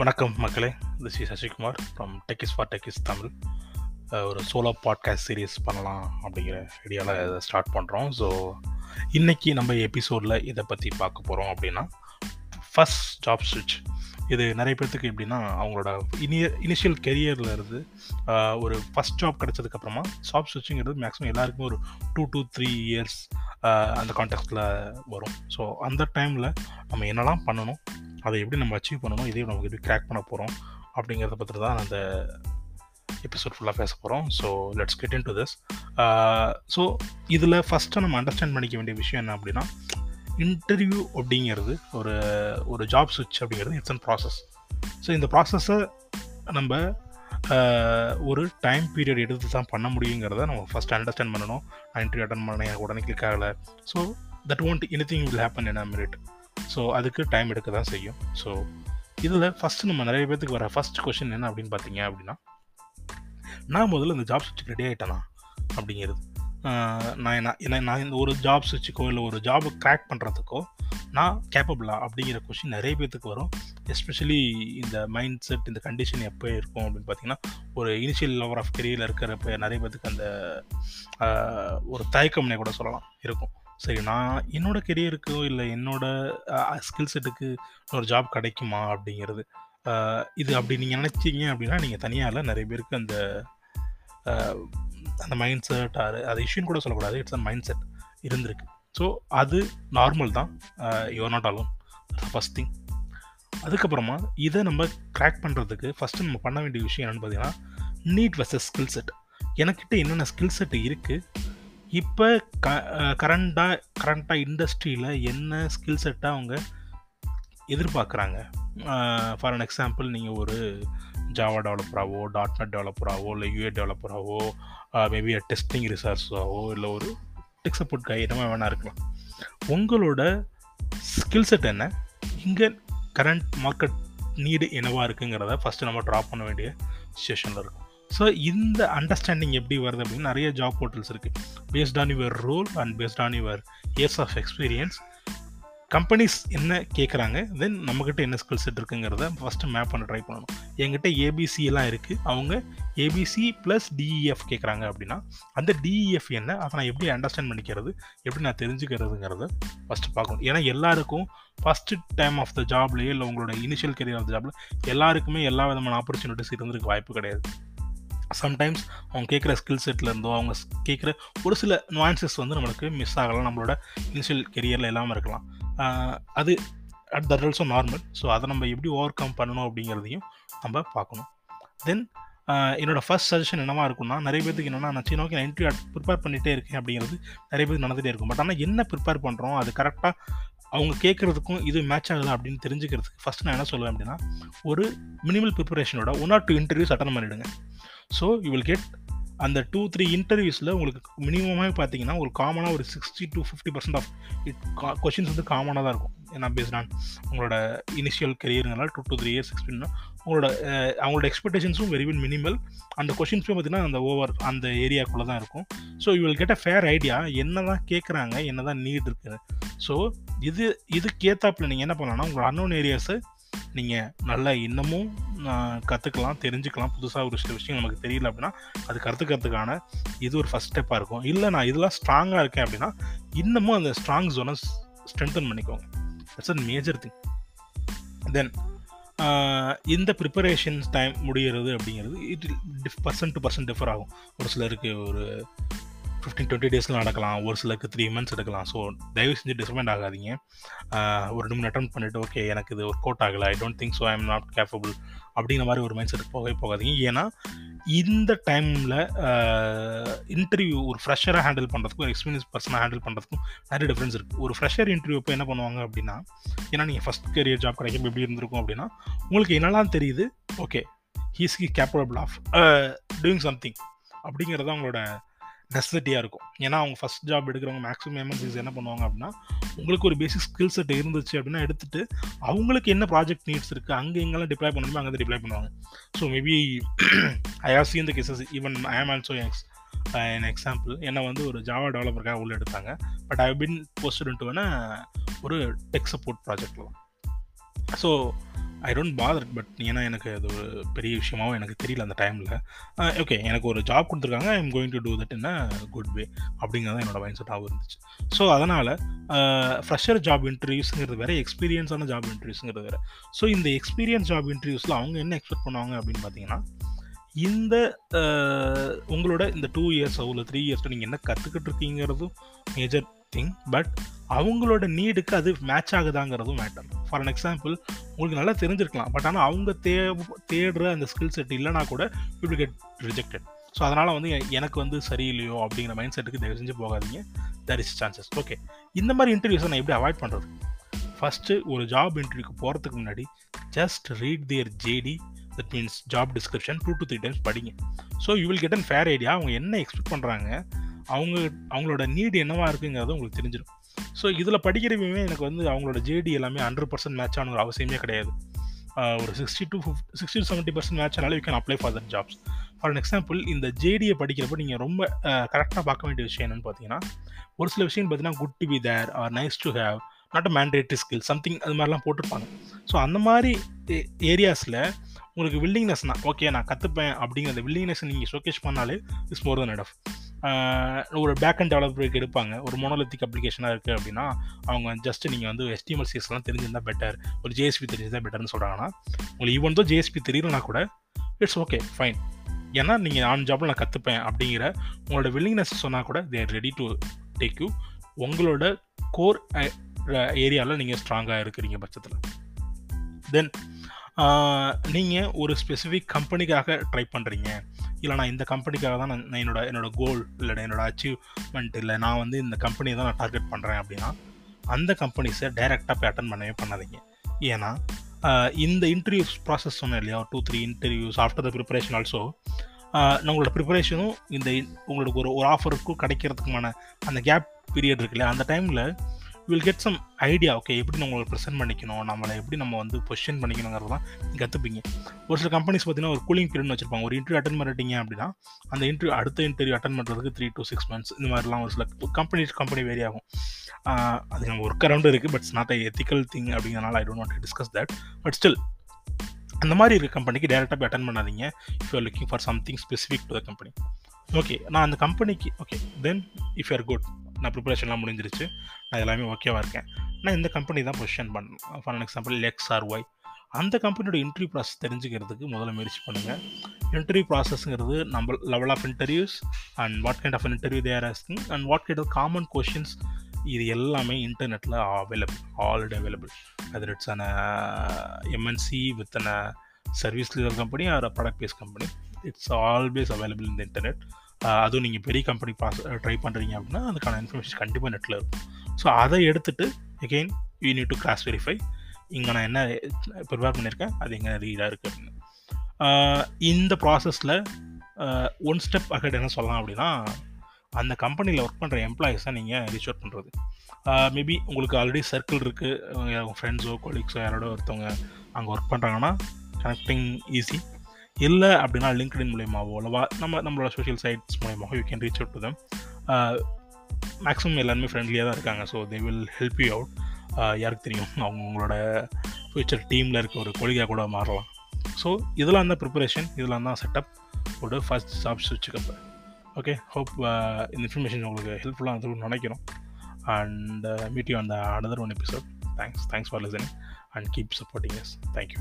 வணக்கம் மக்களே. This is Sasikumar from techies for techies Tamil. ஒரு சோலோ பாட்காஸ்ட் சீரீஸ் பண்ணலாம் அப்படிங்கிற ஐடியாவில் இதை ஸ்டார்ட் பண்ணுறோம் ஸோ இன்றைக்கி நம்ம எபிசோடில் இதை பற்றி பார்க்க போகிறோம் அப்படின்னா ஃபஸ்ட் ஜாப் ஸ்விட்ச் இது நிறைய பேர்த்துக்கு எப்படின்னா அவங்களோட இனிய இனிஷியல் கெரியரில் இருந்து ஒரு ஃபஸ்ட் ஜாப் கிடச்சதுக்கப்புறமா ஜாப் ஸ்விட்சுங்கிறது மேக்ஸிமம் எல்லாருக்குமே ஒரு டூ டூ த்ரீ இயர்ஸ் அந்த கான்டெக்ட்டில் வரும். ஸோ அந்த டைமில் நம்ம என்னெல்லாம் பண்ணணும் அதை எப்படி நம்ம அச்சீவ் பண்ணணும் இதையும் நமக்கு எப்படி கிராக் பண்ண போகிறோம் அப்படிங்கிறத பற்றி தான் அந்த எபிசோட் ஃபுல்லாக பேச போகிறோம் so let's get into this so இதில் ஃபஸ்ட்டு நம்ம அண்டர்ஸ்டாண்ட் பண்ணிக்க வேண்டிய விஷயம் என்ன அப்படின்னா இன்டர்வியூ அப்படிங்கிறது ஒரு ஒரு ஜாப் சுவிட்ச் அப்படிங்கிறது இட்ஸ் அண்ட் ப்ராசஸ் ஸோ இந்த ப்ராசஸை நம்ம ஒரு டைம் பீரியட் எடுத்து தான் பண்ண முடியுங்கிறத நம்ம ஃபஸ்ட் அண்டர்ஸ்டாண்ட் பண்ணணும். நான் இன்டர்வியூ அட்டன் பண்ணேன் எனக்கு உடனே கிளிக் ஆகலை. So that won't anything will happen in a minute so அதுக்கு டைம் எடுக்க தான் செய்யும். ஸோ இதில் ஃபஸ்ட்டு நம்ம நிறைய பேத்துக்கு வர ஃபர்ஸ்ட் கொஷின் என்ன அப்படின்னு பார்த்தீங்க அப்படின்னா நான் முதல்ல இந்த ஜாப் சுவிட்சுக்கு ரெடி ஆகிட்டேனா அப்படிங்கிறது. நான் என்ன நான் இந்த ஒரு ஜாப் சுவிட்சுக்கோ இல்லை ஒரு ஜாபை க்ராக் பண்ணுறதுக்கோ நான் கேப்பபிளா அப்படிங்கிற கொஷின் நிறைய பேத்துக்கு வரும். எஸ்பெஷலி இந்த மைண்ட் செட் இந்த கண்டிஷன் எப்போ இருக்கும் அப்படின்னு பார்த்தீங்கன்னா ஒரு இனிஷியல் லவர் ஆஃப் கெரியரில் இருக்கிறப்ப நிறைய பேத்துக்கு அந்த ஒரு தயக்கம்னே கூட சொல்லலாம். இருக்கும். சரி நான் என்னோட கெரியருக்கோ இல்லை என்னோட ஸ்கில் செட்டுக்கு ஒரு ஜாப் கிடைக்குமா அப்படிங்கிறது. இது அப்படி நீங்கள் நினச்சிங்க அப்படின்னா நீங்கள் தனியாக இல்லை நிறைய பேருக்கு அந்த அந்த மைண்ட் செட் அது இஷ்யூன்னு கூட சொல்லக்கூடாது. இட்ஸ் அ மைண்ட் செட் இருந்திருக்கு. ஸோ அது நார்மல் தான். Your not alone first thing அதுக்கப்புறமா இதை நம்ம க்ராக் பண்ணுறதுக்கு ஃபஸ்ட்டு நம்ம பண்ண வேண்டிய விஷயம் என்னென்னு பார்த்தீங்கன்னா நீட் வர்சஸ் ஸ்கில் செட் எனக்கிட்ட என்னென்ன ஸ்கில் செட் இருக்குது இப்போ க கரண்டாக கரண்ட்டாக இண்டஸ்ட்ரியில் என்ன ஸ்கில் செட்டை அவங்க எதிர்பார்க்குறாங்க? ஃபார் அன் எக்ஸாம்பிள் நீங்கள் ஒரு ஜாவா டெவலப்பராகவோ டாட் நெட் டெவலப்பராகவோ இல்லை யூஏ டெவலப்பராகவோ மேபி டெஸ்டிங் ரிசர்ச்ஸாவோ இல்லை ஒரு டெக் சப்போர்ட் கை என்னமா வேணா இருக்கலாம். உங்களோட ஸ்கில் செட் என்ன? இங்கே கரண்ட் மார்க்கெட் நீடு என்னவாக இருக்குங்கிறத ஃபஸ்ட்டு நம்ம ட்ராப் பண்ண வேண்டிய சுச்சுவேஷனில் இருக்கும். ஸோ இந்த அண்டர்ஸ்டாண்டிங் எப்படி வருது அப்படின்னு நிறைய ஜாப் போர்ட்டல்ஸ் இருக்குது based on your role and based on your years of experience companies என்ன கேட்குறாங்க தென் நம்மக்கிட்ட என்ன ஸ்கில் செட் இருக்குங்கிறத ஃபஸ்ட்டு மேப் பண்ண ட்ரை பண்ணணும். என்கிட்ட ஏபிசிஎல்லாம் இருக்குது அவங்க ஏபிசி ப்ளஸ் டிஇஎஃப் கேட்குறாங்க அப்படின்னா அந்த டிஇஎஃப் என்ன அதை நான் எப்படி அண்டர்ஸ்டாண்ட் பண்ணிக்கிறது எப்படி நான் தெரிஞ்சுக்கிறதுங்கிறத ஃபஸ்ட்டு பார்க்கணும். ஏன்னா எல்லாருக்கும் ஃபஸ்ட்டு டைம் ஆஃப் த ஜாப்லேயே இல்லை உங்களோட இனிஷியல் கெரியர் ஆஃப் த ஜாப்ல எல்லாருக்குமே எல்லா விதமான ஆப்பர்ச்சுனிட்டிஸ் இருந்திருக்கு வாய்ப்பு கிடையாது. சம்டைம்ஸ் அவங்க கேட்குற ஸ்கில் செட்டில் இருந்தோ அவங்க கேட்குற ஒரு சில நுவான்சஸ் வந்து நம்மளுக்கு மிஸ் ஆகலாம். நம்மளோட இனிஷியல் கெரியரில் இல்லாமல் இருக்கலாம். அது at that also normal so அதை நம்ம எப்படி ஓவர் கம் பண்ணணும் அப்படிங்கிறதையும் நம்ம பார்க்கணும். தென் என்னோடய ஃபர்ஸ்ட் சஜஷன் என்னவாக இருக்கும்னா நிறைய பேருக்கு என்னென்னா நான் சரி ஓகே நான் இன்டர்வியூ ப்ரிப்பேர் பண்ணிகிட்டே இருக்கேன் அப்படிங்கிறது நிறைய பேருக்கு நடந்துகிட்டே இருக்கும். பட் ஆனால் என்ன ப்ரிப்பேர் பண்ணுறோம் அது கரெக்டாக அவங்க கேட்குறதுக்கும் இது மேட்ச் ஆகலை அப்படின்னு தெரிஞ்சுக்கிறதுக்கு ஃபஸ்ட் நான் என்ன சொல்லுவேன் அப்படின்னா ஒரு minimal ப்ரிப்பரேஷனோட one or two interviews attend பண்ணிவிடுங்க ஸோ யூ வில் கெட் அந்த டூ த்ரீ இன்டர்வியூஸில் உங்களுக்கு மினிமமாக பார்த்தீங்கன்னா ஒரு காமனாக ஒரு sixty to fifty percent of it questions வந்து காமனாக தான் இருக்கும். ஏன்னா பேஸ்ட் ஆன் உங்களோட initial கெரியருங்கனால two two three years experience உங்களோட அவங்களோட எக்ஸ்பெக்டேஷன்ஸும் வெரி வின் மினிமல் அந்த கொஷின்ஸும் பார்த்தீங்கன்னா அந்த ஓவர் அந்த ஏரியாக்குள்ளே தான் இருக்கும். So you will get a fair idea என்ன தான் கேட்குறாங்க என்ன தான் நீட் இருக்குது ஸோ இது இதுக்கேற்றாப்பில் நீங்கள் என்ன பண்ணலாம்னா உங்களோட அன்னோன் ஏரியாஸை நீங்கள் நல்லா இன்னமும் கற்றுக்கலாம் தெரிஞ்சுக்கலாம். புதுசாக ஒரு சில விஷயம் நமக்கு தெரியல அப்படின்னா அது கற்றுக்கிறதுக்கான இது ஒரு ஃபஸ்ட் ஸ்டெப்பாக இருக்கும். இல்லை நான் இதெல்லாம் ஸ்ட்ராங்காக இருக்கேன் அப்படின்னா இன்னமும் அந்த ஸ்ட்ராங் ஜோனை ஸ்ட்ரென்தன் பண்ணிக்கோங்க. It's a major thing then இந்த ப்ரிப்பரேஷன்ஸ் டைம் முடிகிறது அப்படிங்கிறது it diff person to person differ ஆகும். ஒரு சிலருக்கு ஒரு ஃபிஃப்டீன் டுவெண்ட்டி டேஸில் நடக்கலாம். ஒரு சிலருக்கு த்ரீ மந்த்ஸ் எடுக்கலாம். ஸோ தயவு செஞ்சு டிசப்பாயிண்ட் ஆகாதீங்க. ஒரு ரெண்டு மூணு அட்டன் பண்ணிட்டு ஓகே எனக்கு இது ஒர்க் அவுட் ஆகலை. I don't think so I am not capable அப்படிங்கிற மாதிரி ஒரு மைண்ட் செட் போகவே போகாதீங்க. ஏன்னா இந்த டைமில் இன்டர்வியூ ஒரு ஃப்ரெஷராக ஹேண்டில் பண்ணுறதுக்கும் ஒரு எக்ஸ்பீரியன்ஸ் பர்சனாக ஹேண்டில் பண்ணுறதுக்கும் நிறைய டிஃப்ரென்ஸ் இருக்குது ஒரு ஃப்ரெஷர் இன்டர்வியூ இப்போ என்ன பண்ணுவாங்க அப்படின்னா ஏன்னா நீங்கள் ஃபஸ்ட் கரியர் ஜாப் கிடைக்கும் எப்படி இருந்திருக்கும் அப்படின்னா உங்களுக்கு என்னெல்லாம் தெரியுது? Okay he's capable of doing something அப்படிங்கிறது அவங்களோட நெசசிட்டியாக இருக்கும். ஏன்னா அவங்க ஃபஸ்ட் ஜாப் எடுக்கிறவங்க மேக்ஸிமம் எமர்ஜென்சிஸ் என்ன பண்ணுவாங்க அப்படின்னா உங்களுக்கு ஒரு பேசிக் ஸ்கில் செட் இருந்துச்சு அப்படின்னா எடுத்துட்டு அவங்களுக்கு என்ன ப்ராஜெக்ட் நீட்ஸ் இருக்குது அங்கே எங்கெல்லாம் டிப்ளை பண்ணணுமோ அங்கே டிப்ளை பண்ணுவாங்க. So maybe I have seen the cases even I am also ex N example என்னை வந்து ஒரு ஜாவா டெவலப்பருக்காக உள்ளே எடுத்தாங்க. But I been posted into ஒரு டெக் சப்போர்ட் ப்ராஜெக்டில் so I don't bother but ஏன்னா எனக்கு அது ஒரு பெரிய விஷயமாவும் எனக்கு தெரியல அந்த டைமில் ஓகே எனக்கு ஒரு ஜாப் கொடுத்துருக்காங்க I am going to do that in a good way அப்படிங்கிறது என்னோட மைண்ட் செட்டாகவும் இருந்துச்சு. ஸோ அதனால் ஃப்ரெஷர் ஜாப் இன்டர்வியூஸுங்கிறது வேறு எக்ஸ்பீரியன்ஸான ஜாப் இன்டர்வியூஸுங்கிறது வேறு. ஸோ இந்த எக்ஸ்பீரியன்ஸ் ஜாப் இன்டர்வியூஸில் அவங்க என்ன எக்ஸ்பெக்ட் பண்ணுவாங்க அப்படின்னு பார்த்தீங்கன்னா இந்த உங்களோட இந்த டூ இயர்ஸோ இல்லை த்ரீ இயர்ஸோ நீங்கள் என்ன கற்றுக்கிட்டு இருக்கீங்கிறதும் மேஜர் திங் பட் அவங்களோட நீடுக்கு அது மேட்ச் ஆகுதாங்கிறதும் மேட்டர் ஃபார் அன் எக்ஸாம்பிள் உங்களுக்கு நல்லா தெரிஞ்சிருக்கலாம். பட் ஆனால் அவங்க தே தேடுற அந்த ஸ்கில் செட் இல்லைனா கூட யூ கெட் ரிஜெக்டட் ஸோ அதனால் வந்து எனக்கு வந்து சரியில்லையோ அப்படிங்கிற மைண்ட் செட்டுக்கு தயவு செஞ்சு போகாதீங்க. தர் இஸ் சான்சஸ் ஓகே இந்த மாதிரி இன்டர்வியூஸை நான் எப்படி அவாய்ட் பண்ணுறது ஃபஸ்ட்டு ஒரு ஜாப் இன்டர்வியூக்கு போகிறதுக்கு முன்னாடி just read their JD that means job description two to three times படிங்க. So you will get an fair idea அவங்க என்ன எக்ஸ்பெக்ட் பண்ணுறாங்க அவங்க அவங்களோட நீடு என்னவாக இருக்குங்கிறது உங்களுக்கு தெரிஞ்சிடும் ஸோ இதில் படிக்கிறவங்க எனக்கு வந்து அவங்களோட ஜேடி எல்லாமே ஹண்ட்ரட் பர்சன்ட் மேட்ச் ஆன அவசியமே கிடையாது. ஒரு sixty to fifty sixty to seventy percent match ஆனாலும் you can apply for that jobs for example இந்த ஜேடியை படிக்கிறப்ப நீங்கள் ரொம்ப கரெக்டாக பார்க்க வேண்டிய விஷயம் என்னென்னு பார்த்தீங்கன்னா ஒரு சில விஷயம் பார்த்தீங்கன்னா good to be there or nice to have not a mandatory skill something அது மாதிரிலாம் போட்டிருப்பாங்க. ஸோ அந்த மாதிரி ஏரியாஸில் உங்களுக்கு வில்லிங்னஸ்னா ஓகே நான் கற்றுப்பேன் அப்படிங்கிற அந்த வில்லிங்னஸ் நீங்கள் ஷோகேஸ் பண்ணாலே இஸ் மோர் தன் எடஃப் ஒரு பேக் அண்ட் டெவலப்பருக்கு எடுப்பாங்க. ஒரு மோனோலித்திக் அப்ளிகேஷனாக இருக்குது அப்படின்னா அவங்க ஜஸ்ட் நீங்கள் வந்து எஸ்டிஎம்எல் சிஎஸ்லாம் தெரிஞ்சிருந்தால் பெட்டர் ஒரு ஜேஎஸ்பி தெரிஞ்சிருந்தால் பெட்டர்னு சொல்கிறாங்கன்னா உங்களுக்கு ஈவன் தோ ஜேஎஸ்பி தெரியலனா கூட இட்ஸ் ஓகே ஃபைன் ஏன்னா நீங்கள் ஆன் ஜாப்பில் நான் கற்றுப்பேன் அப்படிங்கிற உங்களோட வில்லிங்னஸ் சொன்னால் கூட there ready to take you உங்களோட கோர் ஏரியாவில் நீங்கள் ஸ்ட்ராங்காக இருக்கிறீங்க பட்சத்தில். தென் நீங்கள் ஒரு ஸ்பெசிஃபிக் கம்பெனிக்காக ட்ரை பண்ணுறீங்க இல்லை நான் இந்த கம்பெனிக்காக தான் நான் என்னோட என்னோட கோல் இல்லை என்னோடய அச்சீவ்மெண்ட் இல்லை நான் வந்து இந்த கம்பெனியை தான் நான் டார்கெட் பண்ணுறேன் அப்படின்னா அந்த கம்பெனிஸை டைரெக்டாக போய் அட்டன் பண்ணவே பண்ணாதீங்க. ஏன்னா இந்த இன்டர்வியூஸ் ப்ராசஸ் சொன்னேன் இல்லையா? Two three interviews after the preparation also உங்களோட ப்ரிப்பரேஷனும் இந்த உங்களுக்கு ஒரு ஒரு ஆஃபருக்கும் கிடைக்கிறதுக்குமான அந்த கேப் பீரியட் இருக்கு இல்லையா? அந்த டைமில் will get some idea okay எப்படி நம்மளை ப்ரெசென்ட் பண்ணிக்கணும்? நம்மளை எப்படி நம்ம வந்து பொசிஷன் பண்ணிக்கணுங்கிறதெல்லாம் நீங்கள் கற்றுப்பீங்க ஒரு சில கம்பெனிஸ் பார்த்தீங்கன்னா ஒரு கூலிங் பீரியட்னு வச்சிருப்பாங்க. ஒரு இன்டர்வியூ அட்டன் பண்ணிட்டீங்க அப்படின்னா அந்த இன்டர்வியூ அடுத்த இன்டர்வியூ அட்டன் பண்ணுறதுக்கு த்ரீ டு சிக்ஸ் மந்த்ஸ் இந்த மாதிரிலாம் ஒரு சில கம்பெனி கம்பெனி வேரி ஆகும். அது நம்ம ஒர்க் அரௌண்டு இருக்குது but's not a ethical thing அப்படிங்கிறனால I don't want to discuss that but still அந்த மாதிரி இருக்க கம்பெனிக்கு டேரெக்டாக போய் அட்டன் பண்ணாதீங்க. If your looking for something specific to the company okay நான் அந்த கம்பெனிக்கு okay then if you're good நான் ப்ரிப்பரேஷன்லாம் முடிஞ்சிருச்சு. நான் எல்லாமே ஓகேவாக இருக்கேன். நான் இந்த கம்பெனி தான் பொசிஷன் பண்ணணும். For example X or Y அந்த கம்பெனியோட இன்டர்வியூ ப்ராசஸ் தெரிஞ்சுக்கிறதுக்கு முதல்ல முயற்சி பண்ணுங்கள் இன்டர்வியூ ப்ராசஸ்ங்கிறது நம்ம level of interviews and what kind of interview there asking and what kind of common questions இது எல்லாமே இன்டர்நெட்டில் அவைலபிள் ஆல்ரெடி அவைலபிள் அது it's an MNC with an service leader company or product base company it's always available இந்த internet அதுவும் நீங்கள் பெரிய company pass try பண்ணுறீங்க அப்படின்னா அதுக்கான இன்ஃபர்மேஷன் கண்டிப்பாக நெட்டில் இருக்கும். ஸோ அதை எடுத்துகிட்டு again you need to cross verify இங்கே நான் என்ன ப்ரிப்பேர் பண்ணியிருக்கேன் அது எங்கே ரீடாக இருக்குது அப்படின்னு. இந்த ப்ராசஸில் ஒன் ஸ்டெப் அகட் என்ன சொல்லலாம் அப்படின்னா அந்த கம்பெனியில் ஒர்க் பண்ணுற எம்ப்ளாயிஸை நீங்கள் ரீச் அவுட் பண்ணுறது மேபி உங்களுக்கு ஆல்ரெடி சர்க்கிள் இருக்குது உங்கள் ஃப்ரெண்ட்ஸோ கொலீக்ஸோ யாரோட ஒருத்தவங்க அங்கே ஒர்க் பண்ணுறாங்கன்னா கனெக்டிங் ஈஸி இல்லை அப்படின்னா லிங்க்டின் மூலியமாகவோ அல்லவா நம்ம நம்மளோட சோஷியல் சைட்ஸ் மூலியமாக you can reach out to them maximum எல்லாருமே ஃப்ரெண்ட்லியாக தான் இருக்காங்க. So they will help you out யாருக்கு தெரியும்? அவங்க உங்களோட ஃபியூச்சர் டீமில் இருக்க ஒரு கொலிகாக கூட மாறலாம். ஸோ இதெல்லாம் தான் ப்ரிப்பரேஷன் இதெல்லாம் தான் செட்டப் ஒரு ஃபஸ்ட் ஜாப் சுவிட்சுக்கப்போ ஓகே ஹோப் இந்த இன்ஃபர்மேஷன் உங்களுக்கு ஹெல்ப்ஃபுல்லாக இருந்துருக்கும்னு நினைக்கிறோம். அண்ட் மீட் யூ அந்த another one episode thanks thanks for listening and keep supporting us thank you